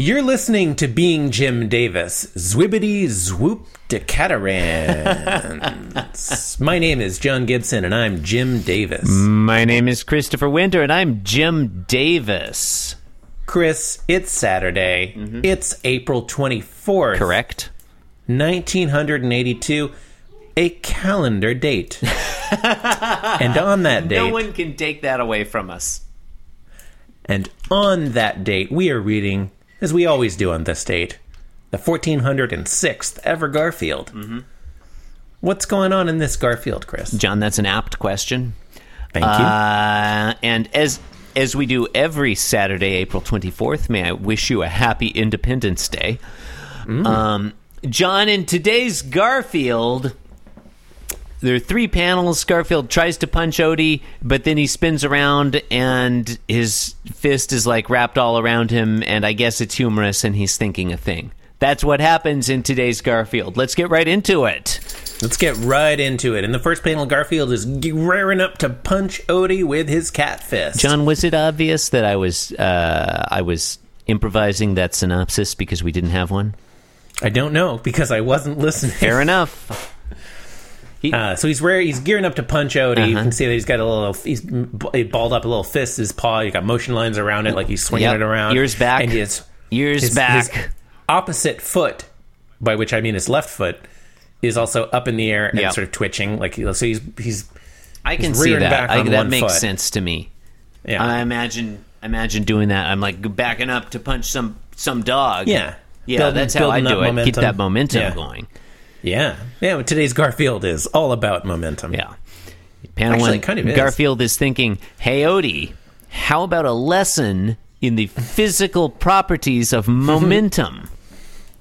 You're listening to Being Jim Davis, Zwibbity Zwoop Decaturans. My name is John Gibson, and I'm Jim Davis. My name is Christopher Winter, and I'm Jim Davis. Chris, it's Saturday. Mm-hmm. It's April 24th. Correct? 1982, a calendar date. and on that date, No one can take that away from us. and on that date, we are reading, as we always do on this date, the 1406th ever Garfield. What's going on in this Garfield, Chris? John, that's an apt question. Thank you. Uh, and as as we do every Saturday, April 24th, may I wish you a happy Independence Day. Um, John, in today's Garfield, there are three panels. Garfield tries to punch Odie, but then he spins around and his fist is like wrapped all around him, and I guess it's humorous and he's thinking a thing. That's what happens in today's Garfield. Let's get right into it. Let's get right into it. In the first panel, Garfield is g- raring up to punch Odie with his cat fist. John, was it obvious that I was uh, I was improvising that synopsis because we didn't have one? I don't know because I wasn't listening. Fair enough. Uh, so he's rare, he's gearing up to punch Odie. You Uh-huh. can see that he's got a little, he's balled up a little fist, his paw. You got motion lines around it, like he's swinging Yep. it around. Ears back. and his Years his, back. his opposite foot, by which I mean his left foot, is also up in the air and Yep. sort of twitching. Like so, he's he's I can he's see that. back I, that makes foot. sense to me. yeah I imagine imagine doing that. I'm like backing up to punch some some dog. yeah Yeah, Building- that's how I do it. Keep momentum. that momentum Yeah. going. Yeah yeah. but Today's Garfield is all about momentum. Yeah. Panel Actually, one. kind of is. Garfield is thinking, "Hey Odie, how about a lesson in the physical properties of momentum?"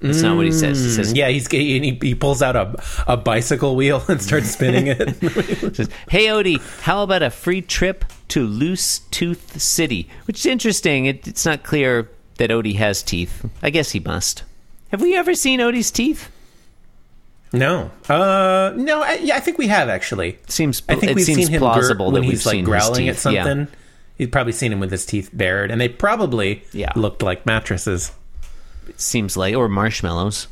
That's not what he says. He says, mm. Yeah, he's he, he pulls out a a bicycle wheel and starts spinning it. says, "Hey Odie, how about a free trip to Loose Tooth City?" Which is interesting. It, it's not clear that Odie has teeth. I guess he must. Have we ever seen Odie's teeth? No, uh, no. I, yeah, I think we have actually. Seems. I think it we've seems seen him plausible when he's like growling at teeth. Yeah. something. He's probably seen him with his teeth bared, and they probably Yeah. looked like mattresses It seems like or marshmallows.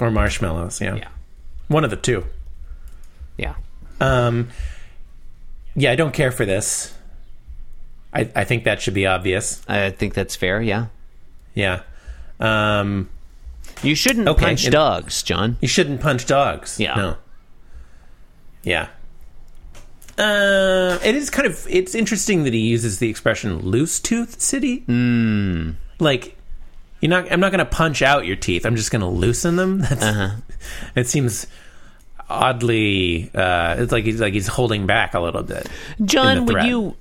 or marshmallows. Yeah, Yeah. one of the two. Yeah. Um, yeah, I don't care for this. I I think that should be obvious. I think that's fair. Yeah. Yeah. Um, You shouldn't Okay, punch dogs, John. you shouldn't punch dogs. Yeah. No. Yeah. Uh, it is kind of it's interesting that he uses the expression "loose tooth city." Mm. Like, you're not. I'm not going to punch out your teeth. I'm just going to loosen them. That's, Uh-huh. It seems oddly. Uh, it's like he's like he's holding back a little bit. John, would you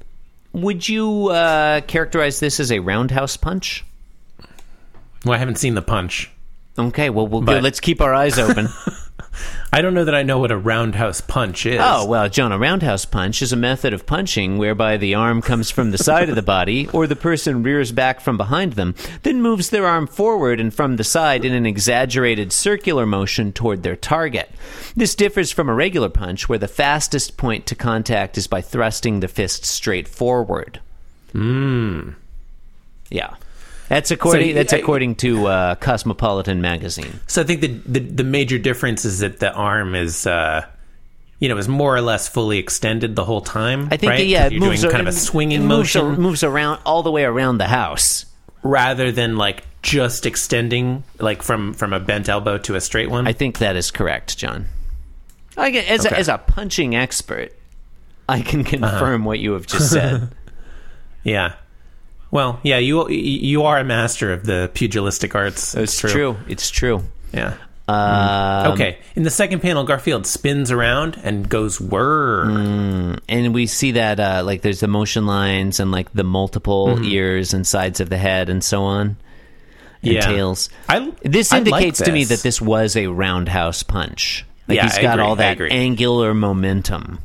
would you uh, characterize this as a roundhouse punch? Well, I haven't seen the punch. Okay, well, we'll. But- Let's keep our eyes open. I don't know that I know what a roundhouse punch is. oh well, John, a roundhouse punch is a method of punching whereby the arm comes from the side of the body, or the person rears back from behind them, then moves their arm forward and from the side in an exaggerated circular motion toward their target. This differs from a regular punch, where the fastest point to contact is by thrusting the fist straight forward. Hmm. Yeah. That's according. So, that's I- according to uh, Cosmopolitan magazine. So I think the, the the major difference is that the arm is, uh, you know, is more or less fully extended the whole time. I think right? yeah, 'Cause it you're moves doing a- kind of a it swinging moves a- motion moves around all the way around the house. rather than like just extending like from from a bent elbow to a straight one. I think that is correct, John. I get, as, Okay. Uh-huh. as a punching expert, I can confirm what you have just said. yeah. Well, yeah, you you are a master of the pugilistic arts. it's true. It's true. Yeah. Um, Okay. In the second panel, Garfield spins around and goes whir. Mm. and we see that uh, like there's the motion lines and like the multiple Mm-hmm. ears and sides of the head and so on. And Yeah. tails. I- this I like indicates to me that this was a roundhouse punch. Like Yeah, he's got all that angular momentum.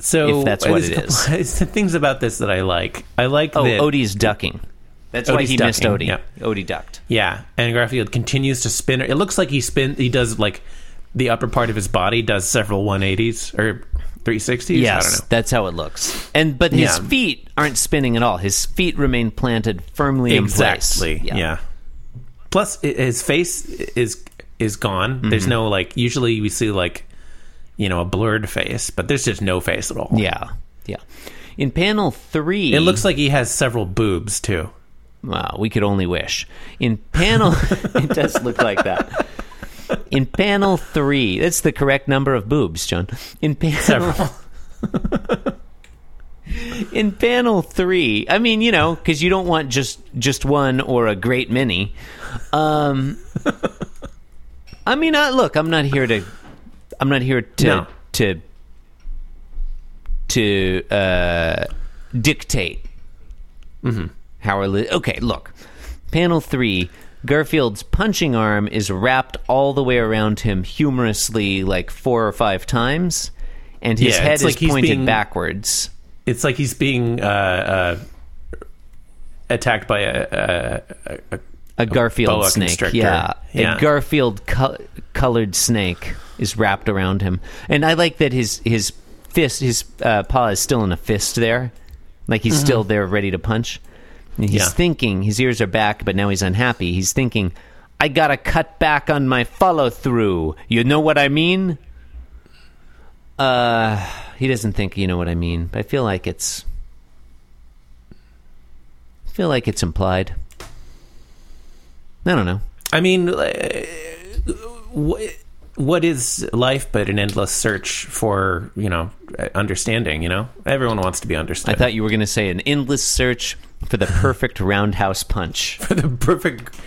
So If that's what it is. it a couple- things about this that I like. I like Oh, that. Odie's ducking. That's why Odie's he missed Odie. yeah. Odie ducked. Yeah, and Garfield continues to spin. It looks like he spin. He does like the upper part of his body does several 180s or 360s. I don't Yes, know. that's how it looks. And but his Yeah. feet aren't spinning at all. His feet remain planted firmly in place. Exactly. Yeah. Plus, his face is is gone. There's Mm-hmm. no like. Usually, we see like, you know, a blurred face, but there's just no face at all. Yeah, yeah. In panel three, It looks like he has several boobs too. Wow, we could only wish. In panel, it does look like that. In panel three, that's the correct number of boobs, John. In panel, Several. in panel three, I mean, you know, because you don't want just just one or a great many. Um, I mean, uh, look, I'm not here to, I'm not here to No. to to uh, dictate. How our li- okay look. Panel three garfield's punching arm is wrapped all the way around him humorously like four or five times and his Yeah, head is like pointed being- backwards. It's like he's being uh, uh, attacked by a, a, a, a garfield boa snake yeah. Yeah. a garfield co- colored snake is wrapped around him. And i like that his his fist his uh, paw is still in a fist there. Like he's still there ready to punch. And he's Yeah. thinking his ears are back but now he's unhappy. He's thinking i gotta cut back on my follow through you know what i mean? Uh he doesn't think you know what i mean. But i feel like it's I feel like it's implied i don't know I mean, uh, what, what is life but an endless search for you know understanding? You know, everyone wants to be understood. I thought you were going to say an endless search for the perfect roundhouse punch. for the perfect.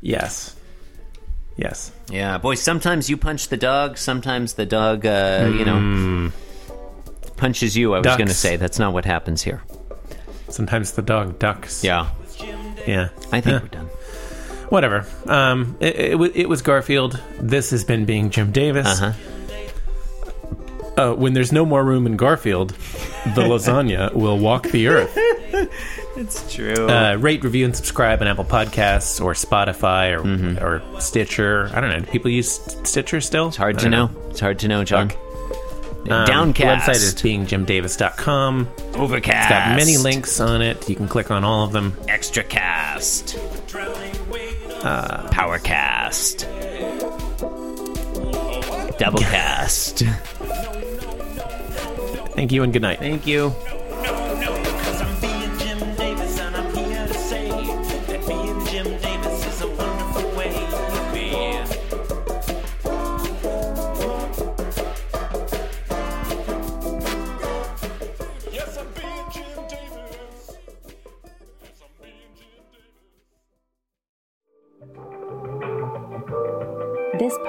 Yes, yes. Yeah, boy, sometimes you punch the dog, sometimes the dog, uh, you know, punches you. I was going to say that's not what happens here. Sometimes the dog ducks. Yeah, yeah. I think Yeah. we're done. Whatever. Um, it, it, it was Garfield. This has been being Jim Davis. Uh huh. Uh, when there's no more room in Garfield, the lasagna will walk the earth. It's true. Uh, rate, review, and subscribe on Apple Podcasts or Spotify or Mm-hmm. or Stitcher. I don't know. Do people use Stitcher still? it's hard to know. It's hard to know, John. Um, Downcast. The website is beingjimdavis.com. Overcast. It's got many links on it. You can click on all of them. Extra cast. Uh, Powercast. Doublecast. Thank you and good night. Thank you.